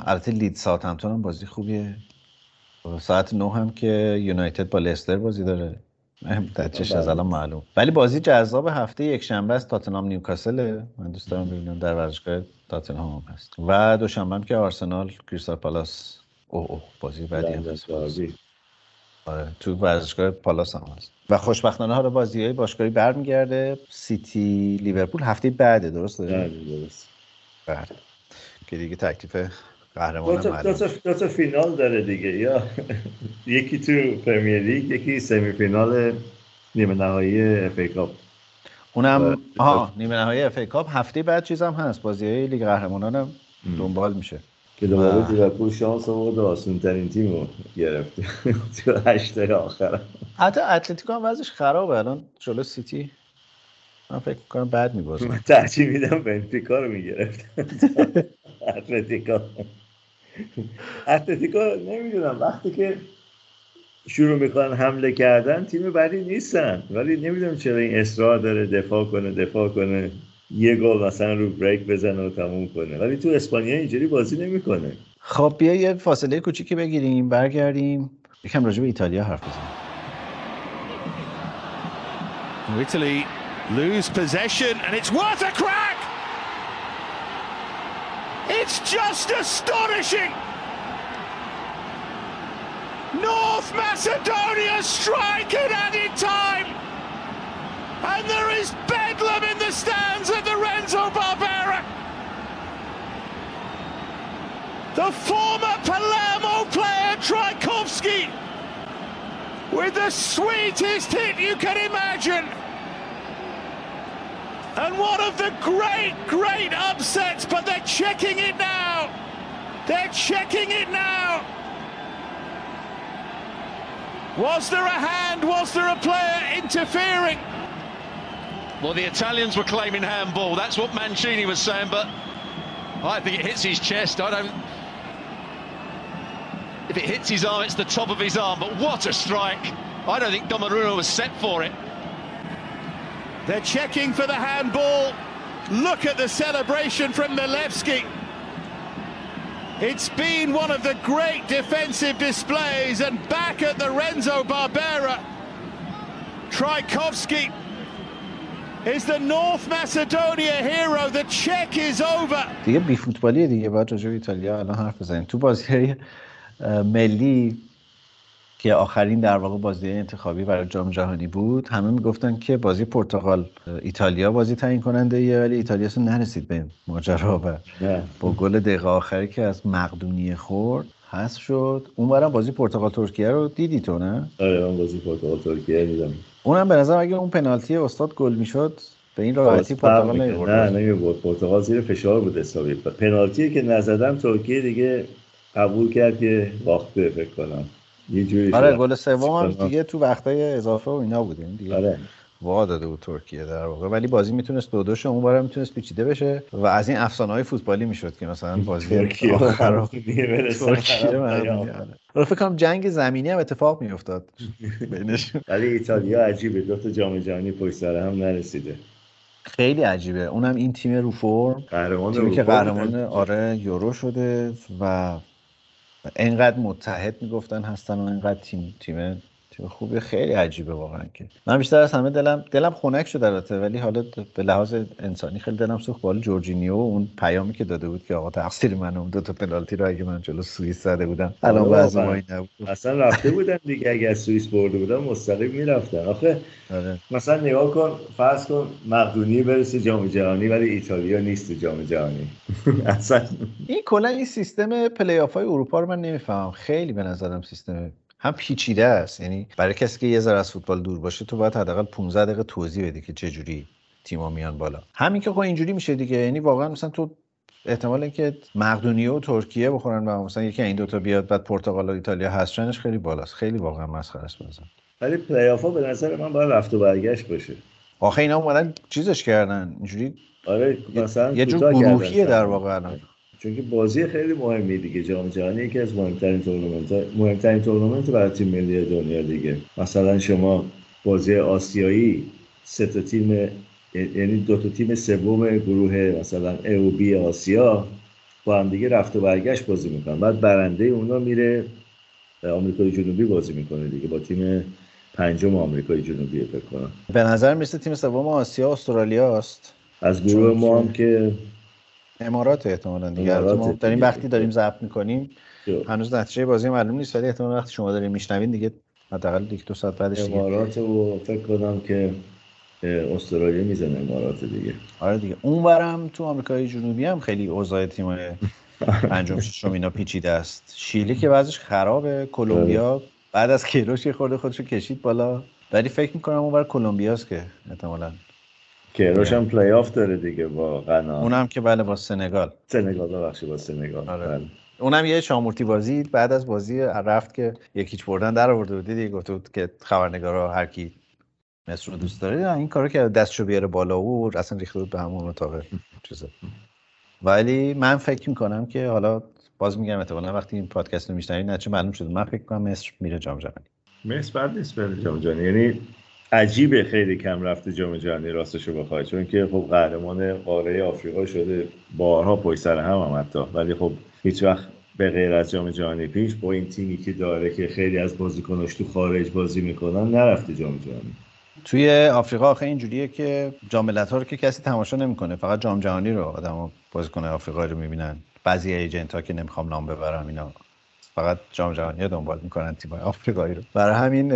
البته لیدز ساوثهمپتون هم بازی خوبیه. ساعت نه هم که یونایتد با لستر بازی داره. نتیجش از الان معلوم. ولی بازی جذاب هفته یک شنبه است تاتنهام نیوکاسل. من دوست دارم ببینم در ورزشگاه تاتنهام هم هست. و دوشنبه هم که آرسنال کریستال پالاس. اوه اوه بازی بعدی هم هست. آره تو ورزشگاه پالاس هم هست. و خوشبختانه حالا بازی های باشگاهی برمیگرده. سیتی لیورپول هفته بعده درسته؟ بله، درست. بله که دیگه تکلیف دو قهرمان تا, دو, تا, دو تا فینال داره دیگه یا؟ یکی تو Premier League یکی semi-final نیمه نهایی FA Cup. اونم. آها نیمه نهایی FA Cup. هفته بعد چیز هم هست. بازی های لیگ قهرمانان هم دنبال میشه. که دوباره. لیورپول شانس آورد آسون ترین تیم رو گرفت. [LAUGHS] تو هشته آخر. حتی اتلتیکو هم وضعش خرابه. الان جلو سیتی. من فکر می‌کنم بعد میبازه. من ترجیح میدم بنفیکا رو می‌گرفت. [LAUGHS] اتلتیکا اتلتیکا نمی‌دونم وقتی که شروع می‌کنن حمله کردن تیم بعدی نیستن. ولی نمی‌دونم چرا این اصرار داره دفاع کنه دفاع کنه. یه گل مثلا رو بریک بزنه و تموم کنه ولی تو اسپانیا اینجوری بازی نمی‌کنه خب بیا یه فاصله کوچیکی بگیریم برگردیم یکم راجع به ایتالیا حرف بزنیم Italy lose possession and it's worth a crack! It's just astonishing! North Macedonia striking at in time! And there is bedlam in the stands at the Renzo Barbera! The former Palermo player Tchaikovsky with the sweetest hit you can imagine. And one of the great, great upsets, but they're checking it now. They're checking it now. Was there a hand? Was there a player interfering? Well, the Italians were claiming handball. That's what Mancini was saying, but I think it hits his chest. I don't. If it hits his arm, it's the top of his arm. But what a strike! I don't think Donnarumma was set for it. They're checking for the handball. Look at the celebration from Milevski. It's been one of the great defensive displays, and back at the Renzo Barbera, Tchaikovsky is the North Macedonia hero. The check is over. دیگه بی فوتبالیه دیگه. باید راجع ایتالیا الان حرف بزنیم. تو بازی ملی که آخرین در واقع بازی انتخابی برای جام جهانی بود همه می‌گفتن که بازی پرتغال ایتالیا بازی تعیین کننده ایه ولی ایتالیا اصلا نرسید به ماجرا و با گل دقیقه آخری که از مقدونیه خورد حذف شد. اونورم بازی پرتغال ترکیه رو دیدی تو نه؟ آره من بازی پرتغال ترکیه دیدم. اونم به نظر اگه اون پنالتی استاد گل می‌شد به این راحتی پرتغال. نه نمی‌برد پرتغال زیر فشار بود حسابی پنالتی که نزدم ترکیه دیگه قبول کرد که باخته فکر کنم یه جوری آره. گل سوم هم. دیگه تو وقتای اضافه و اینا بود این دیگه آره وا داده بود ترکیه در واقع. ولی بازی می‌تونست دو دوش اون بارم می‌تونست پیچیده بشه و از این افسانه های فوتبالی می‌شد که مثلا بازی ترکیه برسن ترکیه. فکر کنم جنگ زمینی هم اتفاق میافتاد. [LAUGHS] بینشون. ولی ایتالیا عجیبه دو تا جام جهانی پشت سر هم نرسیده. خیلی عجیبه. اونم این تیم رو فرم قهرمان تیمی که قهرمان. آره یورو شده و انقدر متحد می‌گفتن هستن و انقدر تیم تیم تیم خوبی خیلی عجیبه واقعا که. من بیشتر از همه دلم دلم خنک شد البته ولی حالا به لحاظ انسانی خیلی دلم سوخت بال جورجینیو اون پیامی که داده بود که آقا تقصیر منه اون دو تا پنالتی رو اگه من جلو سوئیس زده بودم الان آره وضع واقعا. ما نبود. اصلا رفته بودن دیگه اگر سوئیس برده بودن مستقیم می‌رفتن. آخه آره. مثلا نگاه کن فرض کن مقدونی برسه جام جهانی ولی ایتالیا نیست تو جام جهانی. [LAUGHS] اصلا این کلا این سیستم پلی آف اروپا رو من نمی‌فهمم. خیلی به نظرم سیستم هم پیچیده است. یعنی برای کسی که یه ذره از فوتبال دور باشه تو باید حداقل 15 دقیقه توضیح بدی که چه جوری تیما میان بالا. همین که خب اینجوری میشه دیگه. یعنی واقعا مثلا تو احتمال اینکه مقدونیه و ترکیه بخورن و مثلا یکی این دوتا بیاد بعد پرتغال و ایتالیا هستنش خیلی بالاست. خیلی واقعا مسخره است بازم. ولی پلی آف ها به نظر من باید رفت و برگشت باشه. آخه اینا اومدن چیزش کردن؟ اینجوری آره مثلا یه جور گروهیه در. واقع الان. چون که بازی خیلی مهمی دیگه جام جهانی یکی از مهمترین تورنمنت مهمترین تورنمنت برای تیم ملی دنیا دیگه. مثلا شما بازی آسیایی سه تا تیم یعنی دو تا تیم سوم گروه مثلا ا و بی آسیا با هم دیگه رفت و برگشت بازی می‌کنن. بعد برنده اونا میره آمریکای جنوبی بازی می‌کنه دیگه با تیم پنجم آمریکای جنوبی فکر کنم. به نظر می‌رسه تیم سوم آسیا استرالیا است. از گروه ما هم که امارات احتمالاً دیگه. ما داریم. وقتی داریم ضبط می‌کنیم هنوز نتیجه بازی معلوم نیست ولی احتمال وقتی شما داریم میشنوین دیگه حداقل یک دو ساعت بعدش دیگه. امارات و فکر کنم که استرالیا می‌زنه امارات دیگه. آره دیگه. اونورم تو آمریکای جنوبی هم خیلی اوضاع تیمای پنجم ششم اینا پیچیده است. شیلی که بعضش خرابه کلمبیا بعد از کیروش یه خورده خودشو کشید بالا. ولی فکر می‌کنم اونور کلمبیاست که احتمالاً. کیروش هم پلی آف داره دیگه با غنا اونم که بله با سنگال. سنگال ببخشید با سنگال. آره. بله. اونم یه شامورتی بازی بعد از بازی رفت که یک هیچ بردن در آورده بود. دیدی گفته بود که خبرنگارا هر کی مصر رو دوست داره این کارو که دستشو بیاره بالا و اصلا ریخته بود به همون اتاق. چیزا ولی من فکر می‌کنم که حالا باز میگم احتمالاً وقتی این پادکست رو میشنوید نتیجه معلوم شده. من فکر می‌کنم مصر میره جام جهانی. مصر بد نیست بره جام جهانی. یعنی عجیبه خیلی کم رفته جام جهانی راستشو بخوای چون که خب قهرمان قاره آفریقا شده. بارها پشت سر هم, هم حتی. ولی خب هیچ وقت به غیر از جام جهانی پیش با این تیمی که داره که خیلی از بازیکناش تو خارج بازی می‌کنن نرفته جام جهانی. توی آفریقا آخه اینجوریه که جام ملت‌ها رو که کسی تماشا نمی‌کنه. فقط جام جهانی رو آدم‌ها بازیکن آفریقایی رو می‌بینن. بعضی ایجنت ها که نمی‌خوام نام ببرم اینا. فقط جام جهانی رو دنبال می‌کنن تیم‌های آفریقایی رو. برای همین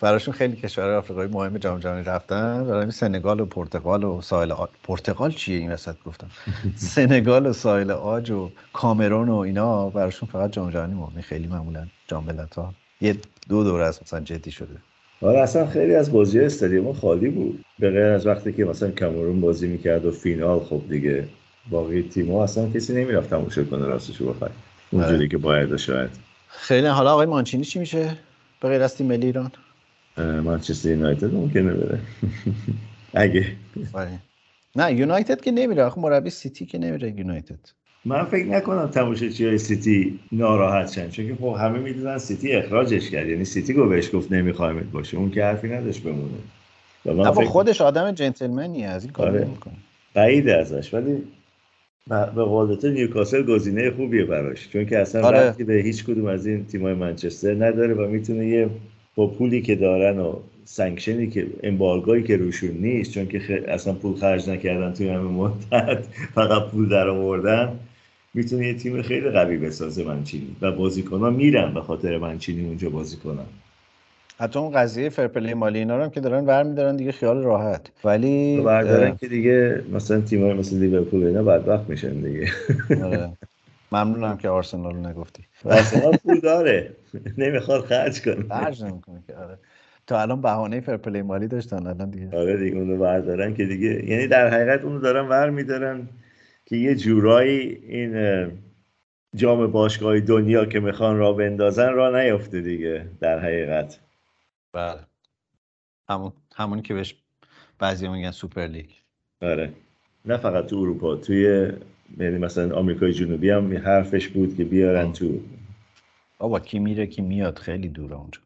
براشون خیلی کشورهای آفریقایی مهم جام جهانی رفتن. برای همین سنگال و پرتغال و ساحل آ... پرتغال چیه این وسط گفتم. [LAUGHS] سنگال و ساحل آج و کامرون و اینا براشون فقط جام جهانی مهمه. خیلی معمولا جام ملت‌ها. یه دو دور از مثلا جدی شده. آره اصلا خیلی از بازی استادیوم خالی بود. به غیر از وقتی که مثلا کامرون بازی می‌کرد و فینال خب دیگه باقی تیم‌ها اصلا کسی نمی‌رفت تماشا کنه راستشو بخوای اونجوری که باید شاید خیلی حالا آقای مانچینی چی میشه؟ به غیر از تیم ملی ایران؟ اه، منچستر یونایتد ممکنه بره. [LAUGHS] اگه. آره. نه یونایتد که نمیره. آخه مربی سیتی که نمیره یونایتد. من فکر نکنم تماشاچی های سیتی ناراحت شن چون که خب همه می‌دونن سیتی اخراجش کرد. یعنی سیتی گو بهش گفت نمیخوایمت باشه. اون که حرفی نداشت بمونه. و من فکر خودش آدم جنتلمنیه از این کار آره. نمی‌کنه. بعید ازش. ولی به قول تو نیوکاسل گزینه خوبیه براش. چون که اصلا آره. به هیچ کدوم از این تیمای منچستر نداره و می‌تونه یه با پولی که دارن و سانکشنی که امبارگایی که روشون نیست چون که خ- اصلا پول خرج نکردن توی همه مدت [LAUGHS] فقط پول در آوردن می‌تونه یه تیم خیلی قوی بسازه منچینی. و بازیکنان میرن به خاطر منچینی اونجا بازی کنن حتی اون قضیه fair play مالی اینا رو هم که دارن ورمیدارن دیگه خیال راحت. ولی بردارن که دیگه مثلا تیمای مثل لیورپول اینا بدبخت میشن دیگه. آره. ممنونم که آرسنال رو نگفتی. آرسنال پول داره. نمی‌خواد خرج کنه. خرج نمی‌کنه که آره. تا الان بهانه fair play مالی داشتن الان دیگه. آره دیگه اونو بردارن که دیگه. یعنی در حقیقت اونو دارن ور میدارن که یه جورایی این جام باشگاه دنیا که می‌خوان را بندازن را نیفته دیگه در حقیقت. بله. همون همونی که بهش بعضی میگن سوپر لیگ. آره. نه فقط تو اروپا توی یعنی مثلا آمریکای جنوبی هم حرفش بود که بیارن آه. تو. بابا کی میره کی میاد خیلی دوره اونجا.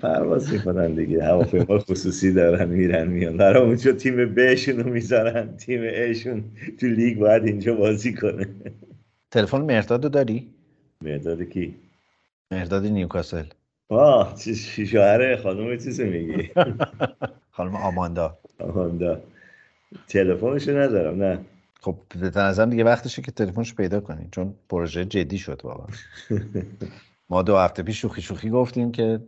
پرواز می‌کنن دیگه. هواپیما خصوصی دارن میرن میان. برای اونجا تیم بشون رو می‌ذارن تیم اشون تو لیگ باید اینجا بازی کنه. تلفن مرداد رو داری؟ مرداد کی؟ مرداد نیوکاسل. آه چی شوهر خانم چیزی میگی؟ [LAUGHS] خانم آماندا. آماندا. تلفنشو ندارم نه. خب به نظرم دیگه وقتشه که تلفنش پیدا کنی چون پروژه جدی شد واقعا. [LAUGHS] ما دو هفته پیش شوخی شوخی گفتیم که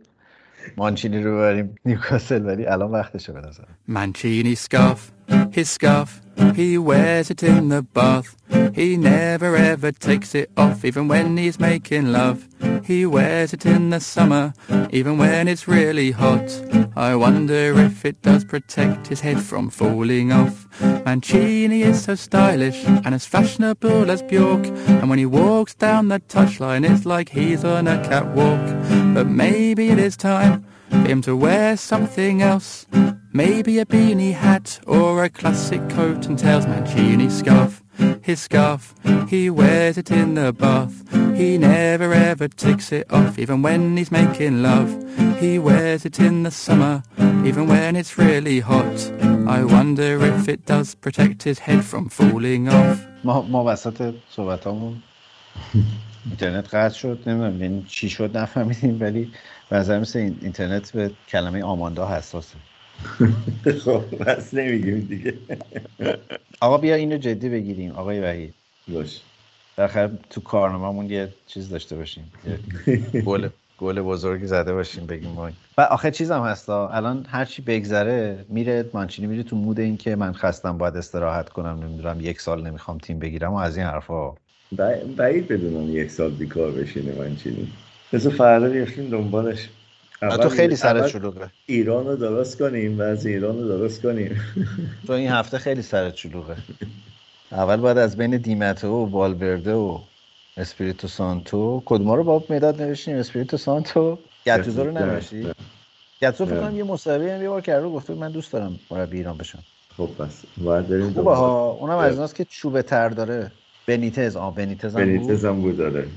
مانچینی رو ببریم نیوکاسل ولی الان وقتشه به نظر Mancini scarf, his scarf, he wears it in the bath. He never ever takes it off, even when he's making love. He wears it in the summer, even when it's really hot. I wonder if it does protect his head from falling off. Mancini is so stylish and as fashionable as Bjork. And when he walks down the touchline, it's like he's on a catwalk. But maybe it is time for him to wear something else. Maybe a beanie hat or a classic coat and tails Mancini scarf. His scarf, he wears it in the bath. He never ever takes it off, even when he's making love. He wears it in the summer, even when it's really hot. I wonder if it does protect his head from falling off. ما ما وسط صحبتامون اینترنت قطع شد نمیدونم یعنی چی شد نفهمیدیم ولی به نظر مثل این اینترنت به کلمه آماندا حساسه [LAUGHS] خب بس نمیگیم دیگه. آقا بیا اینو جدی بگیریم آقای وحید. باش. بالاخره تو کارنامه‌مون یه چیز داشته باشیم. یه [LAUGHS] گل گل بزرگی زده باشیم بگیم ما و آخه چیزم هستا الان هر چی بگذره میره مانچینی میره تو مود این که من خستم باید استراحت کنم نمی‌دونم یک سال نمی‌خوام تیم بگیرم و از این حرفا. بعید بدونم یک سال بیکار بشینه من چینی بذار فردا بیفتیم دنبالش. تو خیلی سرت شلوغه ایران رو درست کنیم وضع ایران رو درست کنیم. [LAUGHS] تو این هفته خیلی سرت شلوغه اول باید از بین دی‌متئو و والورده و اسپریتو سانتو. کدوما رو با مداد نوشتیم؟ اسپریتو سانتو. گتوزو رو ننوشتی گتوزو فکر کنم یه مصاحبه هم یه بار کرده و گفته من دوست دارم مربی ایران بشم. خب پس باید بریم خوبه ها. اونم از ایناست که چوبه تر داره. بنیتز آه بنیتز هم بنیتز بود هم بود داره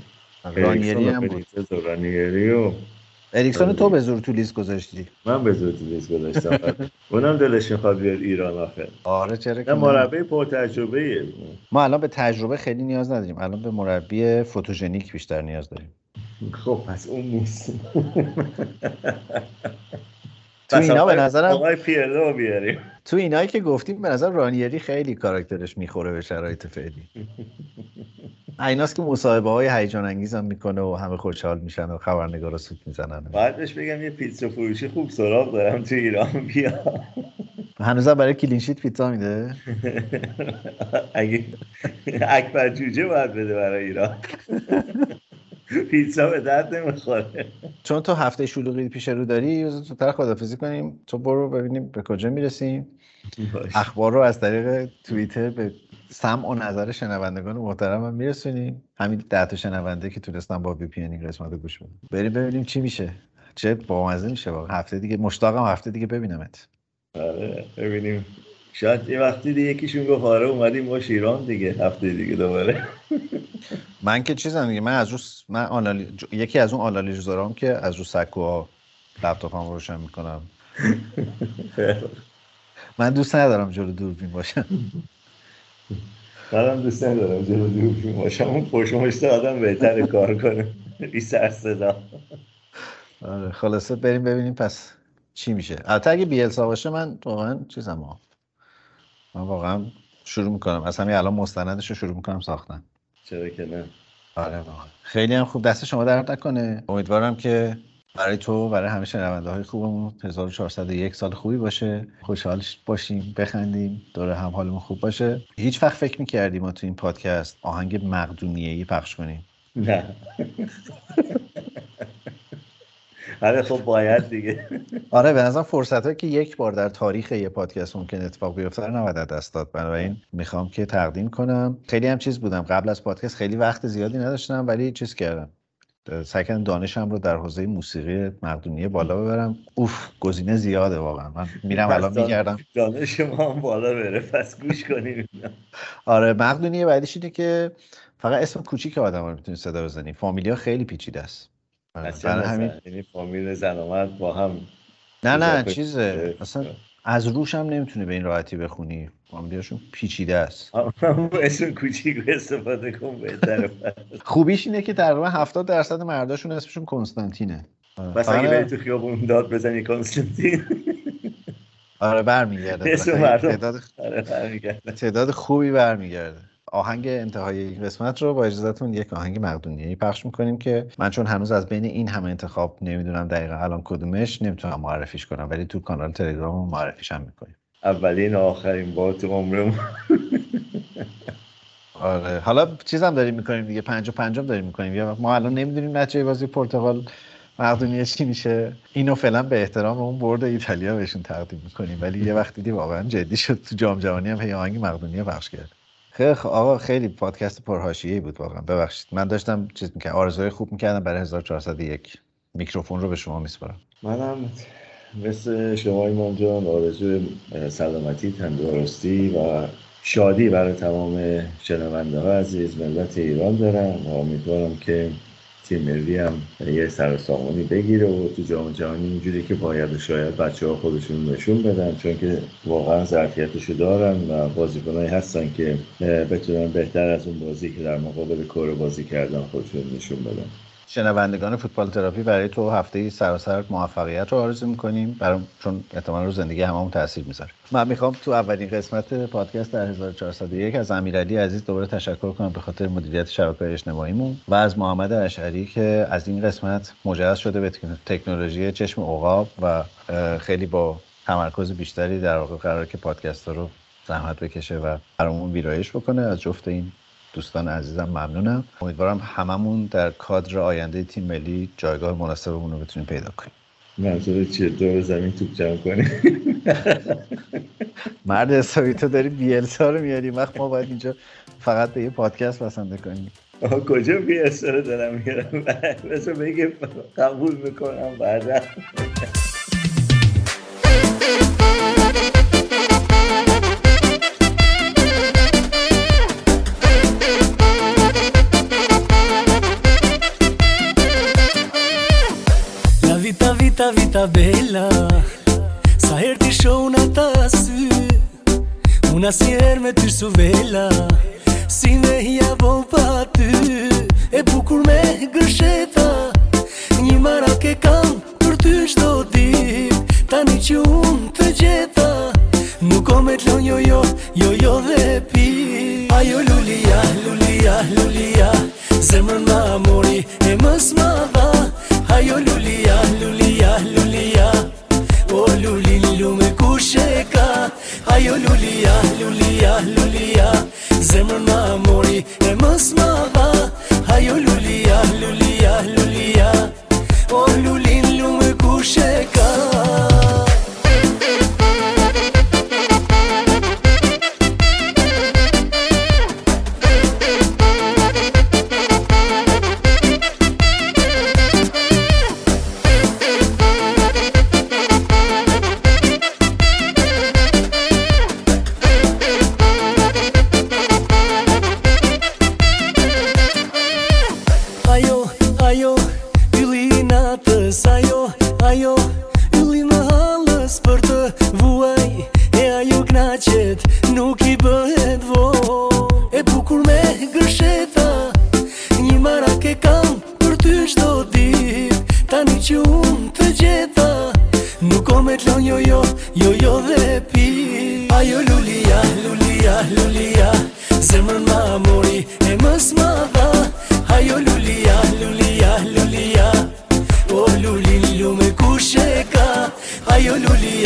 رانیری هم بود. بنیتز و رانیری و اریکسون تو به زور تو لیست گذاشتی. من به زور تو لیست گذاشتم. اونم دلش می‌خواد بیاد ایران آخه. آره چرا که نه؟ مربی پر تجربه ما الان به تجربه خیلی نیاز نداریم. الان به مربی فوتوژنیک بیشتر نیاز داریم. خب پس اون نیست. تو اینا به نظرم آقای پیرلو رو بیاریم. تو اینایی که گفتیم به نظر رانیری خیلی کاراکترش می‌خوره به شرایط فعلی. ایناست که مصاحبه های هیجان انگیز هم می‌کنه و همه خوشحال میشن و خبرنگارا سوت می‌زنن. باید بهش بگم یه پیتزا فروشی خوب سراغ دارم تو ایران بیا. هنوزم برای کلینشیت پیتزا میده؟ [LAUGHS] اگه اکبر جوجه باید بده برای ایران. پیتزا به درد نمی‌خوره. چون تو هفته شلوغی پیش رو داری زودتر خدافزی کنیم. تو برو ببینیم به کجا می‌رسیم. اخبار رو از طریق توییتر به سمع و نظر شنوندگان محترم هم میرسونیم. همین ده تا شنونده که تونستن با وی پی این قسمت رو گوش بدن. بریم ببینیم چی میشه. چه بامزه میشه واقعا. هفته دیگه مشتاقم هفته دیگه ببینمت. آره ببینیم. شاید یه وقتی دیگه یکیشون گفت آره اومدیم باش ایران دیگه هفته دیگه دوباره. [LAUGHS] من که چیزم دیگه من از رو س- من آنالی... ج- یکی از اون آنالیزورام که از رو سکوها لپتاپم روشن می‌کنم. [LAUGHS] من دوست ندارم جلو دوربین باشم. [LAUGHS] منم دوست ندارم جلو دوربین باشم. اون پشت آدم بهتر کار کنه. بی سر صدا. آره خلاصه بریم ببینیم پس چی میشه. البته اگه بیلسا باشه من واقعا چیزم ها. من واقعا شروع می‌کنم. از همین الان مستندش رو شروع می‌کنم ساختن. چرا که نه. آره واقعا. خیلی هم خوب. دست شما درد نکنه. امیدوارم که برای تو برای همه شنونده های خوبمون 1401 سال خوبی باشه. خوشحال باشیم بخندیم. دور هم حالمون خوب باشه. هیچ وقت فکر می‌کردیم ما تو این پادکست آهنگ مقدونیه‌ای پخش کنیم؟ نه. آره خب باید دیگه. آره به نظرم فرصت هایی که یک بار در تاریخ یه پادکست ممکن اتفاق بیفته رو نباید دست داد. بنابراین می‌خوام که تقدیم کنم. خیلی هم چیز بودم. قبل از پادکست خیلی وقت زیادی نداشتم ولی چیز کردم. سعی کردم دانشم رو در حوزه موسیقی مقدونیه بالا ببرم. اوف گزینه زیاده واقعا. من میرم الان میگردم. دانش ما هم بالا بره پس گوش کنیم. آره مقدونیه بعدیش اینه که فقط اسم کوچیک آدم رو می‌تونی صدا بزنی. فامیلیا خیلی پیچیده است. آره، برای همین. یعنی فامیل زن با هم نه نه چیزه. اصلا از روش هم نمی‌تونی به این راحتی بخونی. فامیلیاشون پیچیده است. اسم کوچیک استفاده کن بهتره. خوبیش اینه که تقریبا 70 درصد مرداشون اسمشون کنستانتینه. بس اگه آره. بری تو خیابون داد بزنی کنستانتین. آره برمیگرده. [LAUGHS] تعداد آره تعداد خوبی برمیگرده. آهنگ انتهای این قسمت رو با اجازهتون یک آهنگ مقدونیه پخش می‌کنیم که من چون هنوز از بین این همه انتخاب نمی‌دونم دقیقا الان کدومش نمی‌تونم معرفیش کنم ولی تو کانال تلگرام معرفیش هم می‌کنیم. اولین و آخرین بار تو عمرم آره. حالا چیز هم داریم می‌کنیم دیگه. پنج و پنجم داریم می‌کنیم. یا ما الان نمی‌دونیم نتیجه بازی پرتغال مقدونیه چی میشه. اینو فعلا به احترام اون برد ایتالیا بهشون تقدیم می‌کنیم. ولی یه وقتی دیدی واقعا جدی شد. تو جام جهانی هم هی آهنگ مقدونیه پخش کرد. خیلی آقا خیلی پادکست پرحاشیه‌ای بود واقعا. ببخشید. من داشتم چیز می‌کردم. آرزوی خوب می‌کردم. برای 1401 میکروفون رو به شما میسپارم. منم. مثل شما ایمان جان آرزو سلامتی تندرستی و شادی برای تمام شنونده ها عزیز. ملت ایران دارم و امیدوارم که تیم ملی هم یه سر سامانی بگیره و تو جام جهانی اینجوری که باید و شاید بچه ها خودشون نشون بدن چون که واقعا ظرفیتشو دارن و بازیکنایی هستن که بتونن بهتر از اون بازی که در مقابل کره بازی کردن خودشون نشون بدن. شنوندگان فوتبال تراپی برای تو هفته سراسر موفقیت رو آرزو می‌کنیم. برام چون احتمال رو زندگی هممون تاثیر می‌ذاره. من می‌خوام تو اولین قسمت پادکست در 1401 از امیرعلی عزیز دوباره تشکر کنم به خاطر مدیریت شبکه اجتماعیمون و از محمد اشعری که از این قسمت مجهز شده به تکن- تکنولوژی چشم عقاب و خیلی با تمرکز بیشتری در واقع قرار که پادکست رو زحمت بکشه و برامون ویرایش بکنه از جفت این دوستان عزیزم ممنونم. امیدوارم هممون در کادر آینده تیم ملی جایگاه مناسبمون رو بتونیم پیدا کنیم. منظور چیه؟ دور زمین توپ جمع کنی؟ [LAUGHS] مرد حسابی تو داری بیلسا رو میاری؟ وقت ما باید اینجا فقط به یه پادکست بسنده کنیم. آها کجا بی رو دارم میرم [LAUGHS] بذار بگه قبول می‌کنم بعدا. Bella Sa herë ti shoh në ta sy Unë asnjëherë me ty su vela knaqet, nuk i bëhet vo E bukur me gërsheta Një marak e kam për ty shdo dit Tani që unë të gjeta Nuk o me t'lon jo jo, jo jo dhe pi Ajo lulia, lulia, lulia Zemrën ma mori e mës ma dha Ajo lulia, lulia, lulia O lulin lume kush e ka? Ajo lulia,